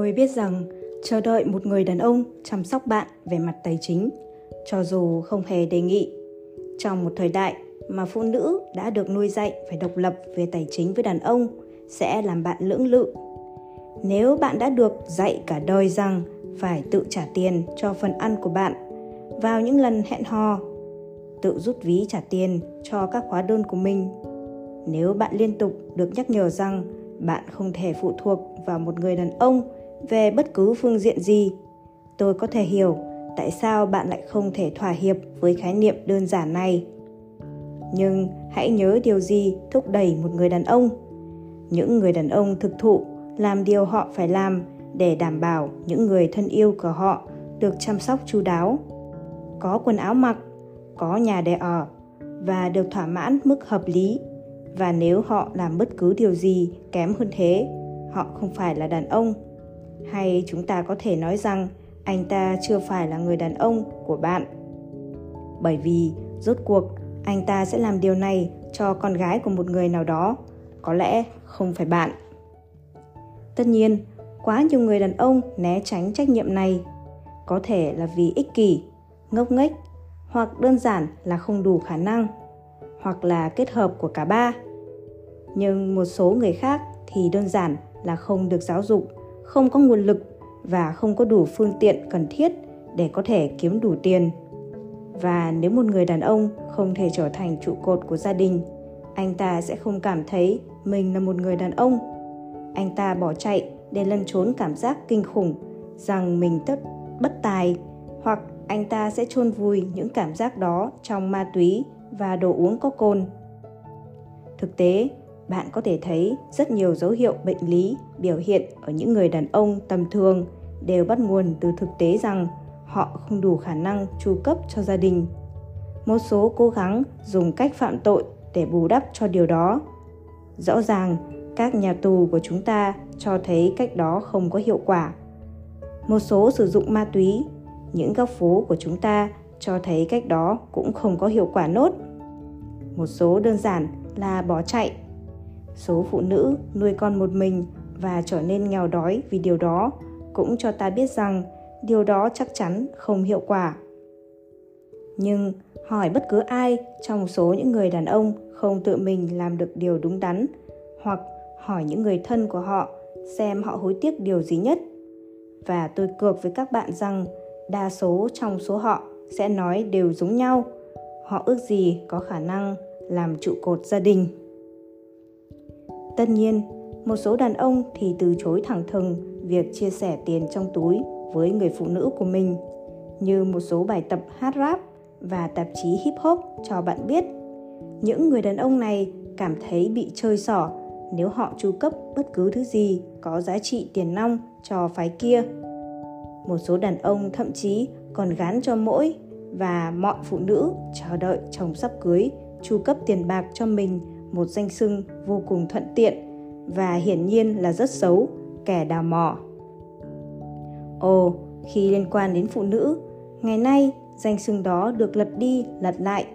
Tôi biết rằng chờ đợi một người đàn ông chăm sóc bạn về mặt tài chính, cho dù không hề đề nghị. Trong một thời đại mà phụ nữ đã được nuôi dạy phải độc lập về tài chính với đàn ông sẽ làm bạn lưỡng lự. Nếu bạn đã được dạy cả đời rằng phải tự trả tiền cho phần ăn của bạn vào những lần hẹn hò, tự rút ví trả tiền cho các hóa đơn của mình. Nếu bạn liên tục được nhắc nhở rằng bạn không thể phụ thuộc vào một người đàn ông về bất cứ phương diện gì. Tôi có thể hiểu tại sao bạn lại không thể thỏa hiệp với khái niệm đơn giản này. Nhưng hãy nhớ điều gì thúc đẩy một người đàn ông? Những người đàn ông thực thụ làm điều họ phải làm để đảm bảo những người thân yêu của họ được chăm sóc chu đáo. Có quần áo mặc, có nhà để ở và được thỏa mãn mức hợp lý. Và nếu họ làm bất cứ điều gì kém hơn thế, họ không phải là đàn ông hay chúng ta có thể nói rằng anh ta chưa phải là người đàn ông của bạn? Bởi vì, rốt cuộc, anh ta sẽ làm điều này cho con gái của một người nào đó, có lẽ không phải bạn. Tất nhiên, quá nhiều người đàn ông né tránh trách nhiệm này. Có thể là vì ích kỷ, ngốc nghếch, hoặc đơn giản là không đủ khả năng, hoặc là kết hợp của cả ba. Nhưng một số người khác thì đơn giản là không được giáo dục không có nguồn lực và không có đủ phương tiện cần thiết để có thể kiếm đủ tiền. Và nếu một người đàn ông không thể trở thành trụ cột của gia đình, anh ta sẽ không cảm thấy mình là một người đàn ông. Anh ta bỏ chạy để lẩn trốn cảm giác kinh khủng rằng mình tất, bất tài, hoặc anh ta sẽ chôn vùi những cảm giác đó trong ma túy và đồ uống có cồn. Thực tế bạn có thể thấy rất nhiều dấu hiệu bệnh lý, biểu hiện ở những người đàn ông tầm thường đều bắt nguồn từ thực tế rằng họ không đủ khả năng chu cấp cho gia đình. Một số cố gắng dùng cách phạm tội để bù đắp cho điều đó. Rõ ràng, các nhà tù của chúng ta cho thấy cách đó không có hiệu quả. Một số sử dụng ma túy, những góc phố của chúng ta cho thấy cách đó cũng không có hiệu quả nốt. Một số đơn giản là bỏ chạy số phụ nữ nuôi con một mình và trở nên nghèo đói vì điều đó cũng cho ta biết rằng điều đó chắc chắn không hiệu quả. Nhưng hỏi bất cứ ai trong số những người đàn ông không tự mình làm được điều đúng đắn hoặc hỏi những người thân của họ xem họ hối tiếc điều gì nhất. Và tôi cược với các bạn rằng đa số trong số họ sẽ nói đều giống nhau, họ ước gì có khả năng làm trụ cột gia đình tất nhiên, một số đàn ông thì từ chối thẳng thừng việc chia sẻ tiền trong túi với người phụ nữ của mình, như một số bài tập hát rap và tạp chí hip hop cho bạn biết. Những người đàn ông này cảm thấy bị chơi xỏ nếu họ chu cấp bất cứ thứ gì có giá trị tiền nong cho phái kia. Một số đàn ông thậm chí còn gán cho mỗi và mọi phụ nữ chờ đợi chồng sắp cưới chu cấp tiền bạc cho mình một danh xưng vô cùng thuận tiện và hiển nhiên là rất xấu, kẻ đào mỏ. Ồ, khi liên quan đến phụ nữ, ngày nay danh xưng đó được lật đi lật lại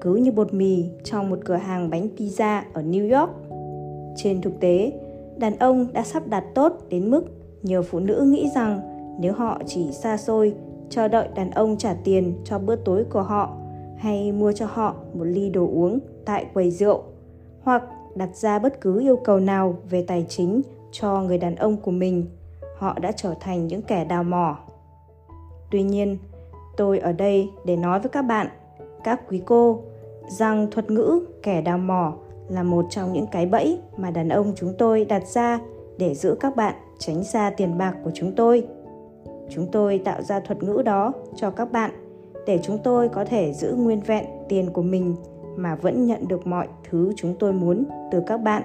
cứ như bột mì trong một cửa hàng bánh pizza ở New York. Trên thực tế, đàn ông đã sắp đặt tốt đến mức nhiều phụ nữ nghĩ rằng nếu họ chỉ xa xôi chờ đợi đàn ông trả tiền cho bữa tối của họ hay mua cho họ một ly đồ uống tại quầy rượu hoặc đặt ra bất cứ yêu cầu nào về tài chính cho người đàn ông của mình, họ đã trở thành những kẻ đào mỏ. Tuy nhiên, tôi ở đây để nói với các bạn, các quý cô, rằng thuật ngữ kẻ đào mỏ là một trong những cái bẫy mà đàn ông chúng tôi đặt ra để giữ các bạn tránh xa tiền bạc của chúng tôi. Chúng tôi tạo ra thuật ngữ đó cho các bạn để chúng tôi có thể giữ nguyên vẹn tiền của mình mà vẫn nhận được mọi thứ chúng tôi muốn từ các bạn.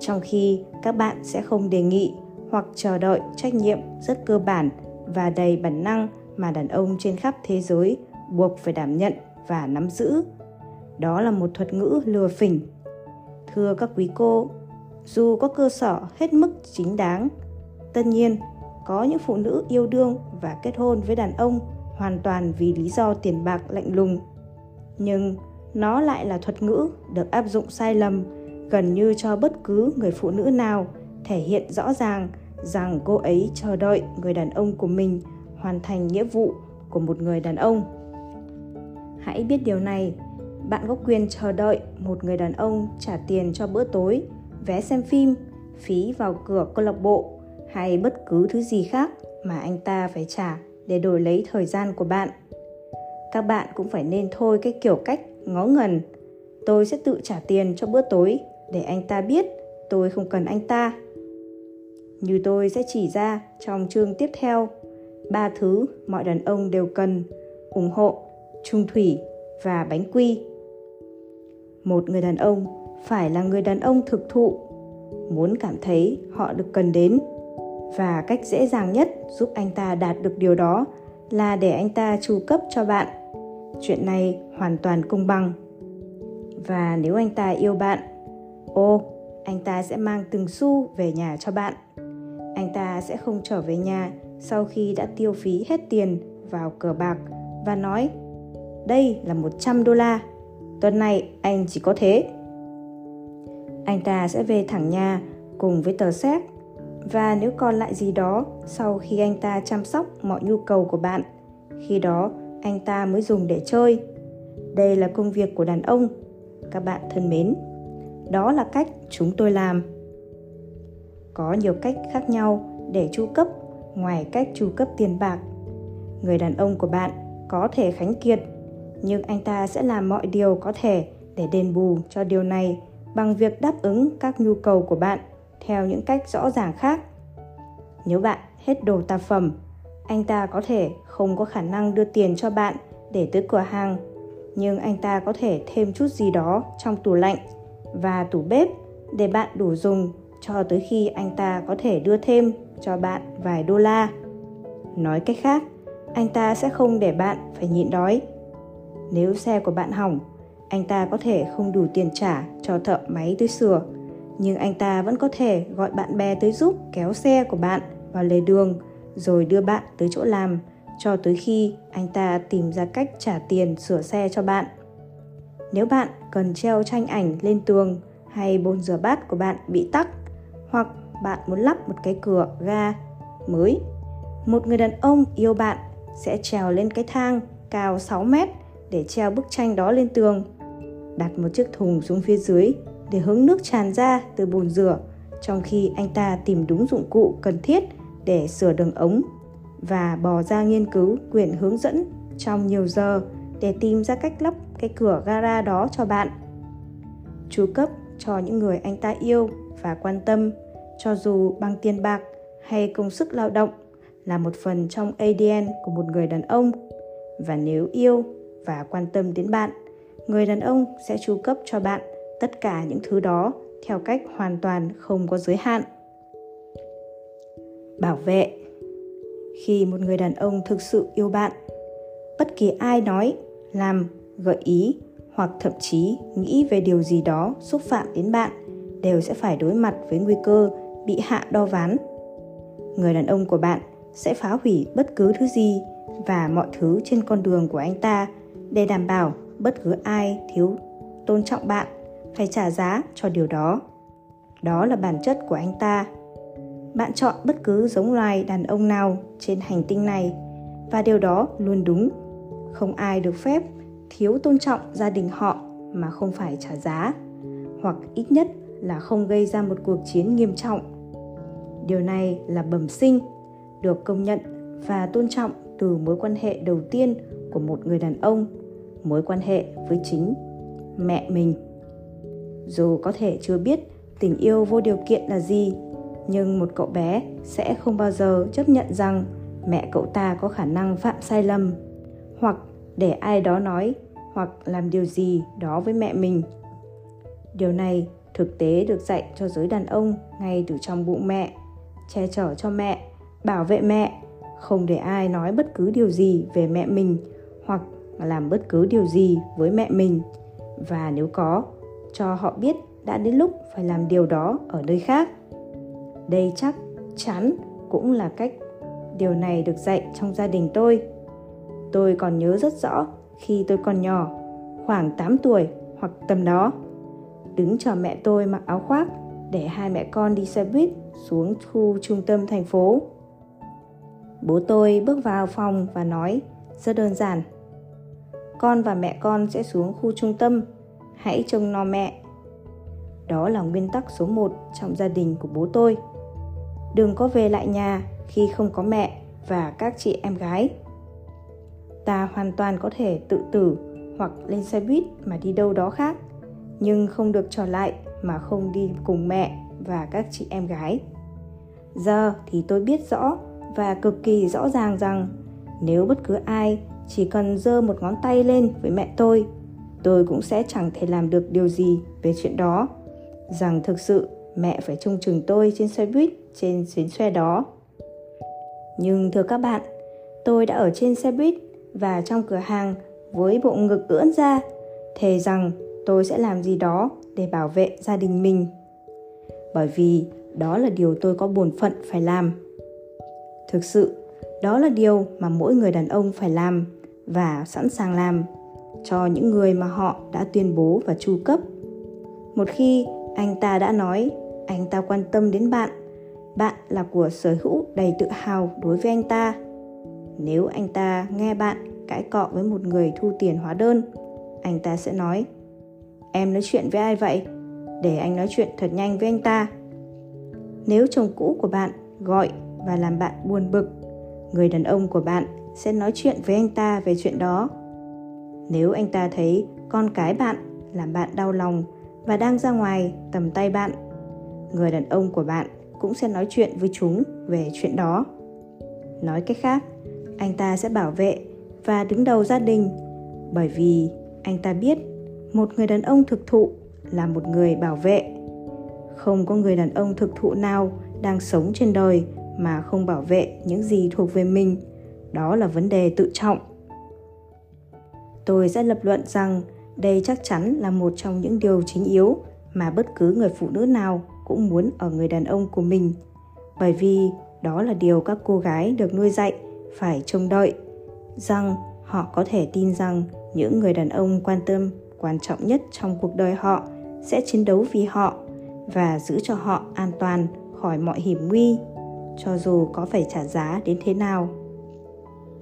Trong khi các bạn sẽ không đề nghị hoặc chờ đợi trách nhiệm rất cơ bản và đầy bản năng mà đàn ông trên khắp thế giới buộc phải đảm nhận và nắm giữ. Đó là một thuật ngữ lừa phỉnh. Thưa các quý cô, dù có cơ sở hết mức chính đáng, tất nhiên có những phụ nữ yêu đương và kết hôn với đàn ông hoàn toàn vì lý do tiền bạc lạnh lùng. Nhưng nó lại là thuật ngữ được áp dụng sai lầm, gần như cho bất cứ người phụ nữ nào, thể hiện rõ ràng rằng cô ấy chờ đợi người đàn ông của mình hoàn thành nghĩa vụ của một người đàn ông. Hãy biết điều này. Bạn có quyền chờ đợi một người đàn ông trả tiền cho bữa tối, vé xem phim, phí vào cửa câu lạc bộ hay bất cứ thứ gì khác mà anh ta phải trả để đổi lấy thời gian của bạn. Các bạn cũng phải nên thôi cái kiểu cách ngó ngần tôi sẽ tự trả tiền cho bữa tối để anh ta biết tôi không cần anh ta. Như tôi sẽ chỉ ra trong chương tiếp theo, ba thứ mọi đàn ông đều cần ủng hộ, trung thủy và bánh quy. Một người đàn ông phải là người đàn ông thực thụ, muốn cảm thấy họ được cần đến. Và cách dễ dàng nhất giúp anh ta đạt được điều đó là để anh ta chu cấp cho bạn chuyện này hoàn toàn công bằng. Và nếu anh ta yêu bạn, ô, anh ta sẽ mang từng xu về nhà cho bạn. Anh ta sẽ không trở về nhà sau khi đã tiêu phí hết tiền vào cờ bạc và nói, đây là 100 đô la, tuần này anh chỉ có thế. Anh ta sẽ về thẳng nhà cùng với tờ séc và nếu còn lại gì đó sau khi anh ta chăm sóc mọi nhu cầu của bạn, khi đó anh ta mới dùng để chơi. Đây là công việc của đàn ông. Các bạn thân mến, đó là cách chúng tôi làm. Có nhiều cách khác nhau để chu cấp, ngoài cách chu cấp tiền bạc. Người đàn ông của bạn có thể khánh kiệt, nhưng anh ta sẽ làm mọi điều có thể để đền bù cho điều này bằng việc đáp ứng các nhu cầu của bạn theo những cách rõ ràng khác. Nếu bạn hết đồ tạp phẩm anh ta có thể không có khả năng đưa tiền cho bạn để tới cửa hàng, nhưng anh ta có thể thêm chút gì đó trong tủ lạnh và tủ bếp để bạn đủ dùng cho tới khi anh ta có thể đưa thêm cho bạn vài đô la. Nói cách khác, anh ta sẽ không để bạn phải nhịn đói. Nếu xe của bạn hỏng, anh ta có thể không đủ tiền trả cho thợ máy tới sửa, nhưng anh ta vẫn có thể gọi bạn bè tới giúp kéo xe của bạn vào lề đường rồi đưa bạn tới chỗ làm, cho tới khi anh ta tìm ra cách trả tiền sửa xe cho bạn. Nếu bạn cần treo tranh ảnh lên tường hay bồn rửa bát của bạn bị tắc, hoặc bạn muốn lắp một cái cửa ga mới, một người đàn ông yêu bạn sẽ trèo lên cái thang cao 6 mét để treo bức tranh đó lên tường, đặt một chiếc thùng xuống phía dưới để hứng nước tràn ra từ bồn rửa trong khi anh ta tìm đúng dụng cụ cần thiết để sửa đường ống và bò ra nghiên cứu quyển hướng dẫn trong nhiều giờ để tìm ra cách lắp cái cửa gara đó cho bạn. Chú cấp cho những người anh ta yêu và quan tâm, cho dù bằng tiền bạc hay công sức lao động là một phần trong ADN của một người đàn ông. Và nếu yêu và quan tâm đến bạn, người đàn ông sẽ chu cấp cho bạn tất cả những thứ đó theo cách hoàn toàn không có giới hạn. Bảo vệ. Khi một người đàn ông thực sự yêu bạn, bất kỳ ai nói, làm, gợi ý hoặc thậm chí nghĩ về điều gì đó xúc phạm đến bạn đều sẽ phải đối mặt với nguy cơ bị hạ đo ván. Người đàn ông của bạn sẽ phá hủy bất cứ thứ gì và mọi thứ trên con đường của anh ta để đảm bảo bất cứ ai thiếu tôn trọng bạn phải trả giá cho điều đó. Đó là bản chất của anh ta bạn chọn bất cứ giống loài đàn ông nào trên hành tinh này. Và điều đó luôn đúng. Không ai được phép thiếu tôn trọng gia đình họ mà không phải trả giá, hoặc ít nhất là không gây ra một cuộc chiến nghiêm trọng. Điều này là bẩm sinh, được công nhận và tôn trọng từ mối quan hệ đầu tiên của một người đàn ông, mối quan hệ với chính mẹ mình. Dù có thể chưa biết tình yêu vô điều kiện là gì nhưng một cậu bé sẽ không bao giờ chấp nhận rằng mẹ cậu ta có khả năng phạm sai lầm. Hoặc để ai đó nói, hoặc làm điều gì đó với mẹ mình. Điều này thực tế được dạy cho giới đàn ông ngay từ trong bụng mẹ, che chở cho mẹ, bảo vệ mẹ, không để ai nói bất cứ điều gì về mẹ mình hoặc làm bất cứ điều gì với mẹ mình. Và nếu có, cho họ biết đã đến lúc phải làm điều đó ở nơi khác đây chắc chắn cũng là cách điều này được dạy trong gia đình tôi tôi còn nhớ rất rõ khi tôi còn nhỏ khoảng 8 tuổi hoặc tầm đó đứng chờ mẹ tôi mặc áo khoác để hai mẹ con đi xe buýt xuống khu trung tâm thành phố. Bố tôi bước vào phòng và nói rất đơn giản. Con và mẹ con sẽ xuống khu trung tâm, hãy trông nom mẹ. Đó là nguyên tắc số 1 trong gia đình của bố tôi. Đừng có về lại nhà khi không có mẹ và các chị em gái. Ta hoàn toàn có thể tự tử hoặc lên xe buýt mà đi đâu đó khác, nhưng không được trở lại mà không đi cùng mẹ và các chị em gái. Giờ thì tôi biết rõ và cực kỳ rõ ràng rằng nếu bất cứ ai chỉ cần giơ một ngón tay lên với mẹ tôi, tôi cũng sẽ chẳng thể làm được điều gì về chuyện đó. Rằng thực sự mẹ phải trông chừng tôi trên xe buýt trên chuyến xe đó. Nhưng thưa các bạn, tôi đã ở trên xe buýt và trong cửa hàng với bộ ngực ưỡn ra, thề rằng tôi sẽ làm gì đó để bảo vệ gia đình mình. Bởi vì đó là điều tôi có bổn phận phải làm. Thực sự, đó là điều mà mỗi người đàn ông phải làm và sẵn sàng làm cho những người mà họ đã tuyên bố và chu cấp. Một khi anh ta đã nói anh ta quan tâm đến bạn, bạn là của sở hữu đầy tự hào đối với anh ta. Nếu anh ta nghe bạn cãi cọ với một người thu tiền hóa đơn, anh ta sẽ nói Em nói chuyện với ai vậy? Để anh nói chuyện thật nhanh với anh ta. Nếu chồng cũ của bạn gọi và làm bạn buồn bực, người đàn ông của bạn sẽ nói chuyện với anh ta về chuyện đó. Nếu anh ta thấy con cái bạn làm bạn đau lòng và đang ra ngoài tầm tay bạn, người đàn ông của bạn cũng sẽ nói chuyện với chúng về chuyện đó. Nói cách khác, anh ta sẽ bảo vệ và đứng đầu gia đình bởi vì anh ta biết một người đàn ông thực thụ là một người bảo vệ. Không có người đàn ông thực thụ nào đang sống trên đời mà không bảo vệ những gì thuộc về mình. Đó là vấn đề tự trọng. Tôi sẽ lập luận rằng đây chắc chắn là một trong những điều chính yếu mà bất cứ người phụ nữ nào cũng muốn ở người đàn ông của mình. Bởi vì đó là điều các cô gái được nuôi dạy, phải trông đợi rằng họ có thể tin rằng những người đàn ông quan tâm, quan trọng nhất trong cuộc đời họ sẽ chiến đấu vì họ và giữ cho họ an toàn khỏi mọi hiểm nguy, cho dù có phải trả giá đến thế nào.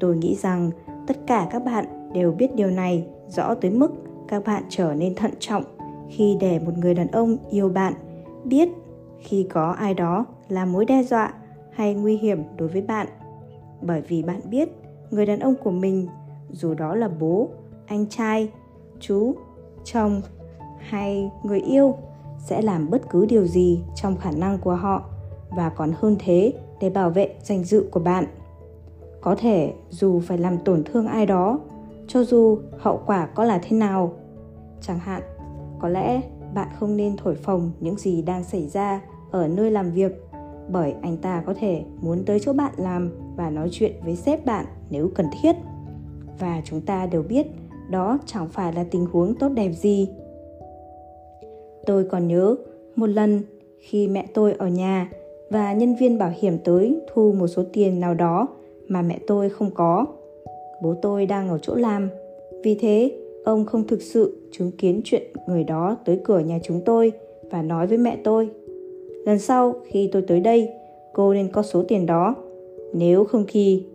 Tôi nghĩ rằng tất cả các bạn đều biết điều này rõ tới mức các bạn trở nên thận trọng khi để một người đàn ông yêu bạn biết khi có ai đó là mối đe dọa hay nguy hiểm đối với bạn. Bởi vì bạn biết người đàn ông của mình, dù đó là bố, anh trai, chú, chồng hay người yêu, sẽ làm bất cứ điều gì trong khả năng của họ và còn hơn thế để bảo vệ danh dự của bạn. Có thể dù phải làm tổn thương ai đó, cho dù hậu quả có là thế nào, chẳng hạn có lẽ bạn không nên thổi phồng những gì đang xảy ra ở nơi làm việc, bởi anh ta có thể muốn tới chỗ bạn làm và nói chuyện với sếp bạn nếu cần thiết. Và chúng ta đều biết đó chẳng phải là tình huống tốt đẹp gì. Tôi còn nhớ một lần khi mẹ tôi ở nhà và nhân viên bảo hiểm tới thu một số tiền nào đó mà mẹ tôi không có. Bố tôi đang ở chỗ làm, vì thế ông không thực sự chứng kiến chuyện người đó tới cửa nhà chúng tôi và nói với mẹ tôi. Lần sau khi tôi tới đây, cô nên có số tiền đó. Nếu không thì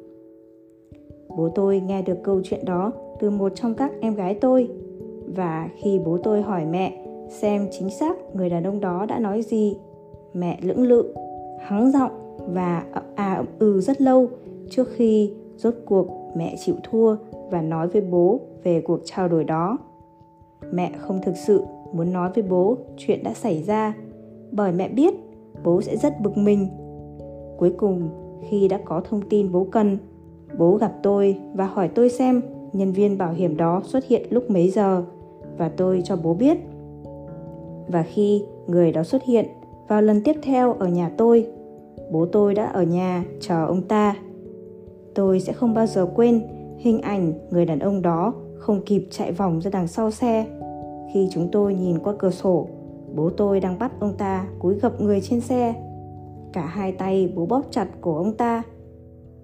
bố tôi nghe được câu chuyện đó từ một trong các em gái tôi. Và khi bố tôi hỏi mẹ xem chính xác người đàn ông đó đã nói gì, mẹ lưỡng lự, hắng giọng và ậm à ậm ừ rất lâu trước khi rốt cuộc, mẹ chịu thua và nói với bố về cuộc trao đổi đó. Mẹ không thực sự muốn nói với bố chuyện đã xảy ra, bởi mẹ biết bố sẽ rất bực mình. Cuối cùng, khi đã có thông tin bố cần, bố gặp tôi và hỏi tôi xem nhân viên bảo hiểm đó xuất hiện lúc mấy giờ và tôi cho bố biết. Và khi người đó xuất hiện vào lần tiếp theo ở nhà tôi, bố tôi đã ở nhà chờ ông ta tôi sẽ không bao giờ quên hình ảnh người đàn ông đó không kịp chạy vòng ra đằng sau xe. Khi chúng tôi nhìn qua cửa sổ bố tôi đang bắt ông ta cúi gập người trên xe. Cả hai tay bố bóp chặt cổ ông ta.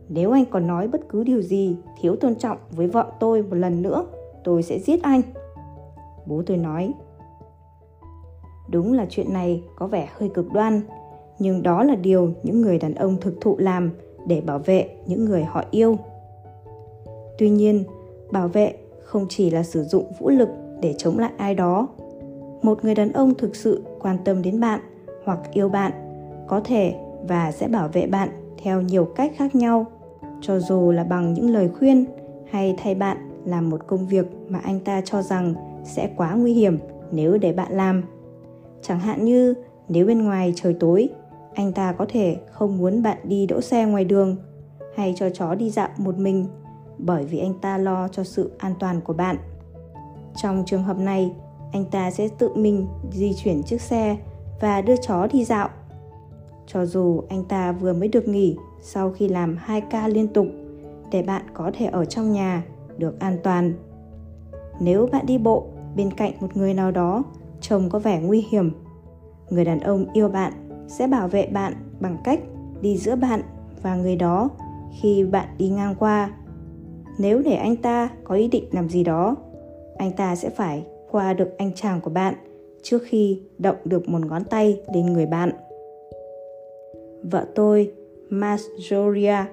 Nếu anh còn nói bất cứ điều gì thiếu tôn trọng với vợ tôi một lần nữa tôi sẽ giết anh. Bố tôi nói Đúng là chuyện này có vẻ hơi cực đoan, nhưng đó là điều những người đàn ông thực thụ làm để bảo vệ những người họ yêu. Tuy nhiên, bảo vệ không chỉ là sử dụng vũ lực để chống lại ai đó. Một người đàn ông thực sự quan tâm đến bạn hoặc yêu bạn có thể và sẽ bảo vệ bạn theo nhiều cách khác nhau, cho dù là bằng những lời khuyên hay thay bạn làm một công việc mà anh ta cho rằng sẽ quá nguy hiểm nếu để bạn làm. Chẳng hạn như nếu bên ngoài trời tối, anh ta có thể không muốn bạn đi đỗ xe ngoài đường hay cho chó đi dạo một mình bởi vì anh ta lo cho sự an toàn của bạn. Trong trường hợp này, anh ta sẽ tự mình di chuyển chiếc xe và đưa chó đi dạo. Cho dù anh ta vừa mới được nghỉ sau khi làm 2 ca liên tục để bạn có thể ở trong nhà được an toàn. Nếu bạn đi bộ bên cạnh một người nào đó trông có vẻ nguy hiểm, người đàn ông yêu bạn sẽ bảo vệ bạn bằng cách đi giữa bạn và người đó khi bạn đi ngang qua. Nếu để anh ta có ý định làm gì đó, anh ta sẽ phải qua được anh chàng của bạn trước khi động được một ngón tay lên người bạn. Vợ tôi, Marjoria,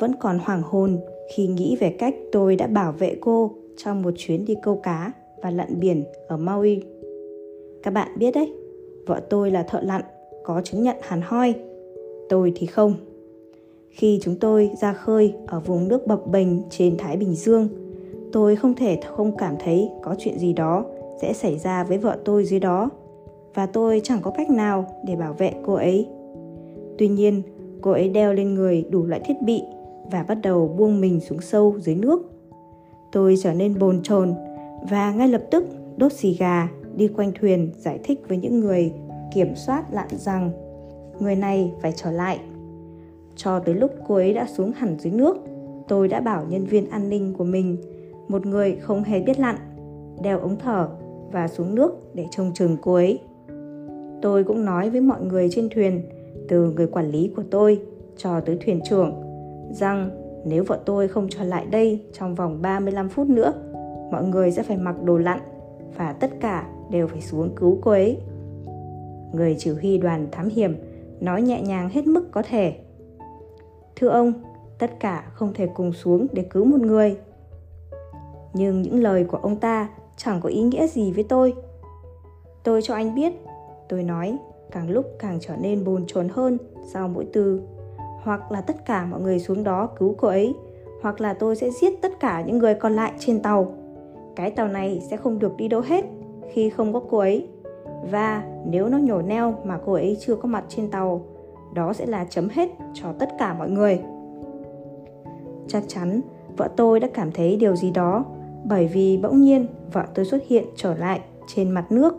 vẫn còn hoảng hồn khi nghĩ về cách tôi đã bảo vệ cô trong một chuyến đi câu cá và lặn biển ở Maui. Các bạn biết đấy, vợ tôi là thợ lặn, có chứng nhận hàn hoi. Tôi thì không. Khi chúng tôi ra khơi ở vùng nước bập bềnh trên Thái Bình Dương, tôi không thể không cảm thấy có chuyện gì đó sẽ xảy ra với vợ tôi dưới đó và tôi chẳng có cách nào để bảo vệ cô ấy. Tuy nhiên, cô ấy đeo lên người đủ loại thiết bị và bắt đầu buông mình xuống sâu dưới nước. Tôi trở nên bồn chồn và ngay lập tức đốt xì gà đi quanh thuyền giải thích với những người kiểm soát lặn rằng người này phải trở lại. Cho tới lúc cô ấy đã xuống hẳn dưới nước, tôi đã bảo nhân viên an ninh của mình, một người không hề biết lặn, đeo ống thở và xuống nước để trông chừng cô ấy. Tôi cũng nói với mọi người trên thuyền, từ người quản lý của tôi cho tới thuyền trưởng, rằng nếu vợ tôi không trở lại đây trong vòng 35 phút nữa, mọi người sẽ phải mặc đồ lặn và tất cả đều phải xuống cứu cô ấy. Người chỉ huy đoàn thám hiểm nói nhẹ nhàng hết mức có thể. Thưa ông, tất cả không thể cùng xuống để cứu một người. Nhưng những lời của ông ta chẳng có ý nghĩa gì với tôi. Tôi cho anh biết, tôi nói, càng lúc càng trở nên bồn chồn hơn sau mỗi từ. Hoặc là tất cả mọi người xuống đó cứu cô ấy, hoặc là tôi sẽ giết tất cả những người còn lại trên tàu. Cái tàu này sẽ không được đi đâu hết khi không có cô ấy. Và nếu nó nhổ neo mà cô ấy chưa có mặt trên tàu, đó sẽ là chấm hết cho tất cả mọi người. Chắc chắn vợ tôi đã cảm thấy điều gì đó bởi vì bỗng nhiên vợ tôi xuất hiện trở lại trên mặt nước.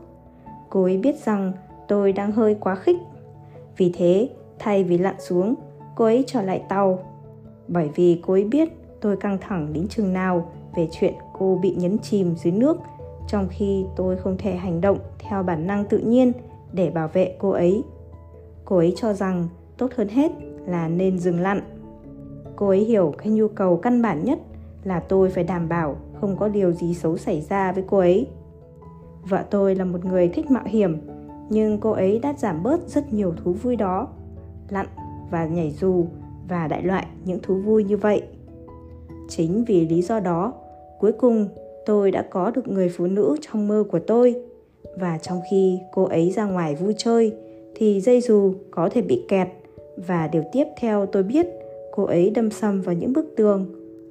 Cô ấy biết rằng tôi đang hơi quá khích. Vì thế, thay vì lặn xuống, cô ấy trở lại tàu. Bởi vì cô ấy biết tôi căng thẳng đến chừng nào về chuyện cô bị nhấn chìm dưới nước trong khi tôi không thể hành động theo bản năng tự nhiên để bảo vệ cô ấy. Cô ấy cho rằng tốt hơn hết là nên dừng lặn. Cô ấy hiểu cái nhu cầu căn bản nhất là tôi phải đảm bảo không có điều gì xấu xảy ra với cô ấy. Vợ tôi là một người thích mạo hiểm, nhưng cô ấy đã giảm bớt rất nhiều thú vui đó, lặn và nhảy dù và đại loại những thú vui như vậy. Chính vì lý do đó, cuối cùng tôi đã có được người phụ nữ trong mơ của tôi. Và trong khi cô ấy ra ngoài vui chơi, thì dây dù có thể bị kẹt. Và điều tiếp theo tôi biết, cô ấy đâm sầm vào những bức tường,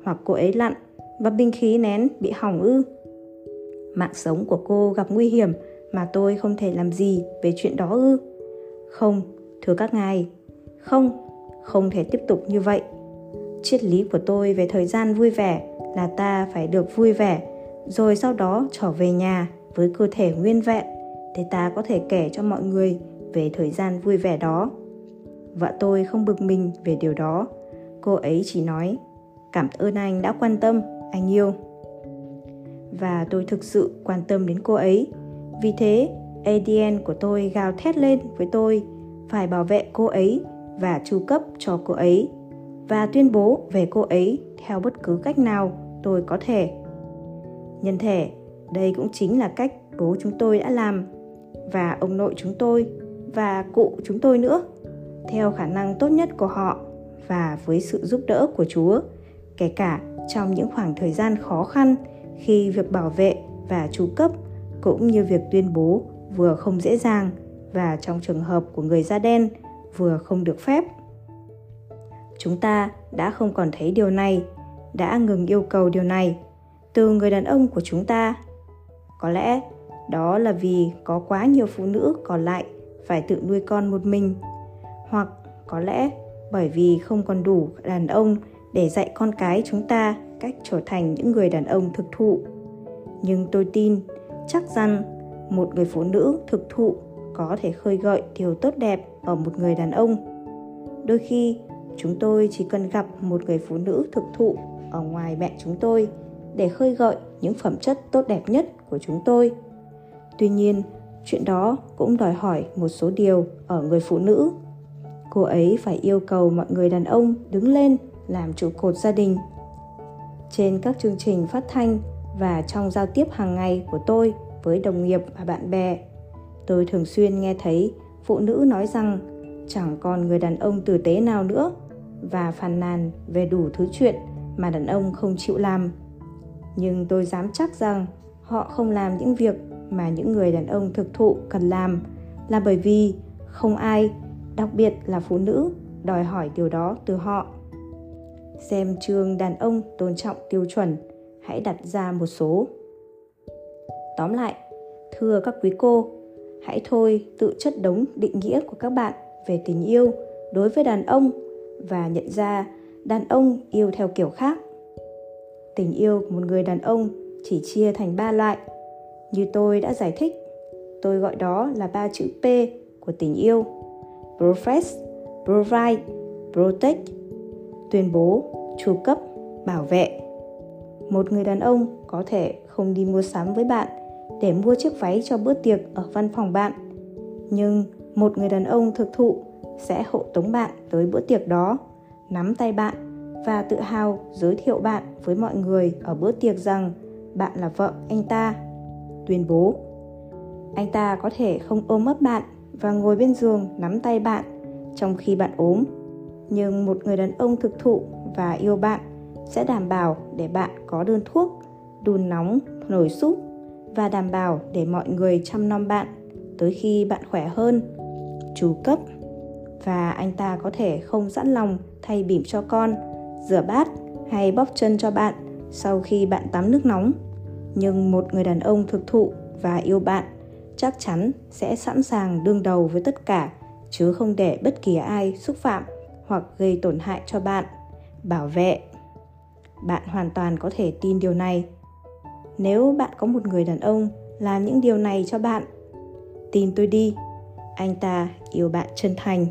hoặc cô ấy lặn, và binh khí nén bị hỏng ư. Mạng sống của cô gặp nguy hiểm mà tôi không thể làm gì về chuyện đó ư. Không, thưa các ngài. Không không thể tiếp tục như vậy. Triết lý của tôi về thời gian vui vẻ là ta phải được vui vẻ rồi sau đó trở về nhà với cơ thể nguyên vẹn để ta có thể kể cho mọi người về thời gian vui vẻ đó. Vợ tôi không bực mình về điều đó. Cô ấy chỉ nói, cảm ơn anh đã quan tâm, anh yêu. Và tôi thực sự quan tâm đến cô ấy. Vì thế adn của tôi gào thét lên với tôi, phải bảo vệ cô ấy và chu cấp cho cô ấy và tuyên bố về cô ấy theo bất cứ cách nào tôi có thể nhân thể đây cũng chính là cách bố chúng tôi đã làm và ông nội chúng tôi và cụ chúng tôi nữa theo khả năng tốt nhất của họ và với sự giúp đỡ của Chúa, kể cả trong những khoảng thời gian khó khăn khi việc bảo vệ và tru cấp cũng như việc tuyên bố vừa không dễ dàng và trong trường hợp của người da đen vừa không được phép. Chúng ta đã không còn thấy điều này, đã ngừng yêu cầu điều này từ người đàn ông của chúng ta. Có lẽ đó là vì có quá nhiều phụ nữ còn lại phải tự nuôi con một mình. Hoặc có lẽ bởi vì không còn đủ đàn ông để dạy con cái chúng ta cách trở thành những người đàn ông thực thụ. Nhưng tôi tin chắc rằng một người phụ nữ thực thụ có thể khơi gợi điều tốt đẹp ở một người đàn ông. Đôi khi, chúng tôi chỉ cần gặp một người phụ nữ thực thụ ở ngoài mẹ chúng tôi để khơi gợi những phẩm chất tốt đẹp nhất của chúng tôi. Tuy nhiên, chuyện đó cũng đòi hỏi một số điều ở người phụ nữ. Cô ấy phải yêu cầu mọi người đàn ông đứng lên làm trụ cột gia đình. Trên các chương trình phát thanh và trong giao tiếp hàng ngày của tôi với đồng nghiệp và bạn bè, tôi thường xuyên nghe thấy phụ nữ nói rằng chẳng còn người đàn ông tử tế nào nữa và phàn nàn về đủ thứ chuyện mà đàn ông không chịu làm nhưng tôi dám chắc rằng họ không làm những việc mà những người đàn ông thực thụ cần làm, là bởi vì không ai, đặc biệt là phụ nữ, đòi hỏi điều đó từ họ. Xem chương đàn ông tôn trọng tiêu chuẩn, hãy đặt ra một số. Tóm lại, thưa các quý cô, hãy thôi tự chất đống định nghĩa của các bạn về tình yêu đối với đàn ông và nhận ra đàn ông yêu theo kiểu khác tình yêu của một người đàn ông chỉ chia thành ba loại như tôi đã giải thích tôi gọi đó là ba chữ p của tình yêu profess, provide, protect, tuyên bố, chu cấp, bảo vệ. Một người đàn ông có thể không đi mua sắm với bạn để mua chiếc váy cho bữa tiệc ở văn phòng bạn. Nhưng một người đàn ông thực thụ sẽ hộ tống bạn tới bữa tiệc đó, nắm tay bạn và tự hào giới thiệu bạn với mọi người ở bữa tiệc rằng bạn là vợ anh ta. Tuyên bố, anh ta có thể không ôm ấp bạn và ngồi bên giường nắm tay bạn trong khi bạn ốm, nhưng một người đàn ông thực thụ và yêu bạn sẽ đảm bảo để bạn có đơn thuốc, đun nóng, nồi súp và đảm bảo để mọi người chăm nom bạn tới khi bạn khỏe hơn chú cấp và anh ta có thể không sẵn lòng thay bỉm cho con rửa bát hay bóp chân cho bạn sau khi bạn tắm nước nóng. Nhưng một người đàn ông thực thụ và yêu bạn chắc chắn sẽ sẵn sàng đương đầu với tất cả, chứ không để bất kỳ ai xúc phạm hoặc gây tổn hại cho bạn. Bảo vệ. Bạn hoàn toàn có thể tin điều này. Nếu bạn có một người đàn ông làm những điều này cho bạn, tin tôi đi. Anh ta yêu bạn chân thành.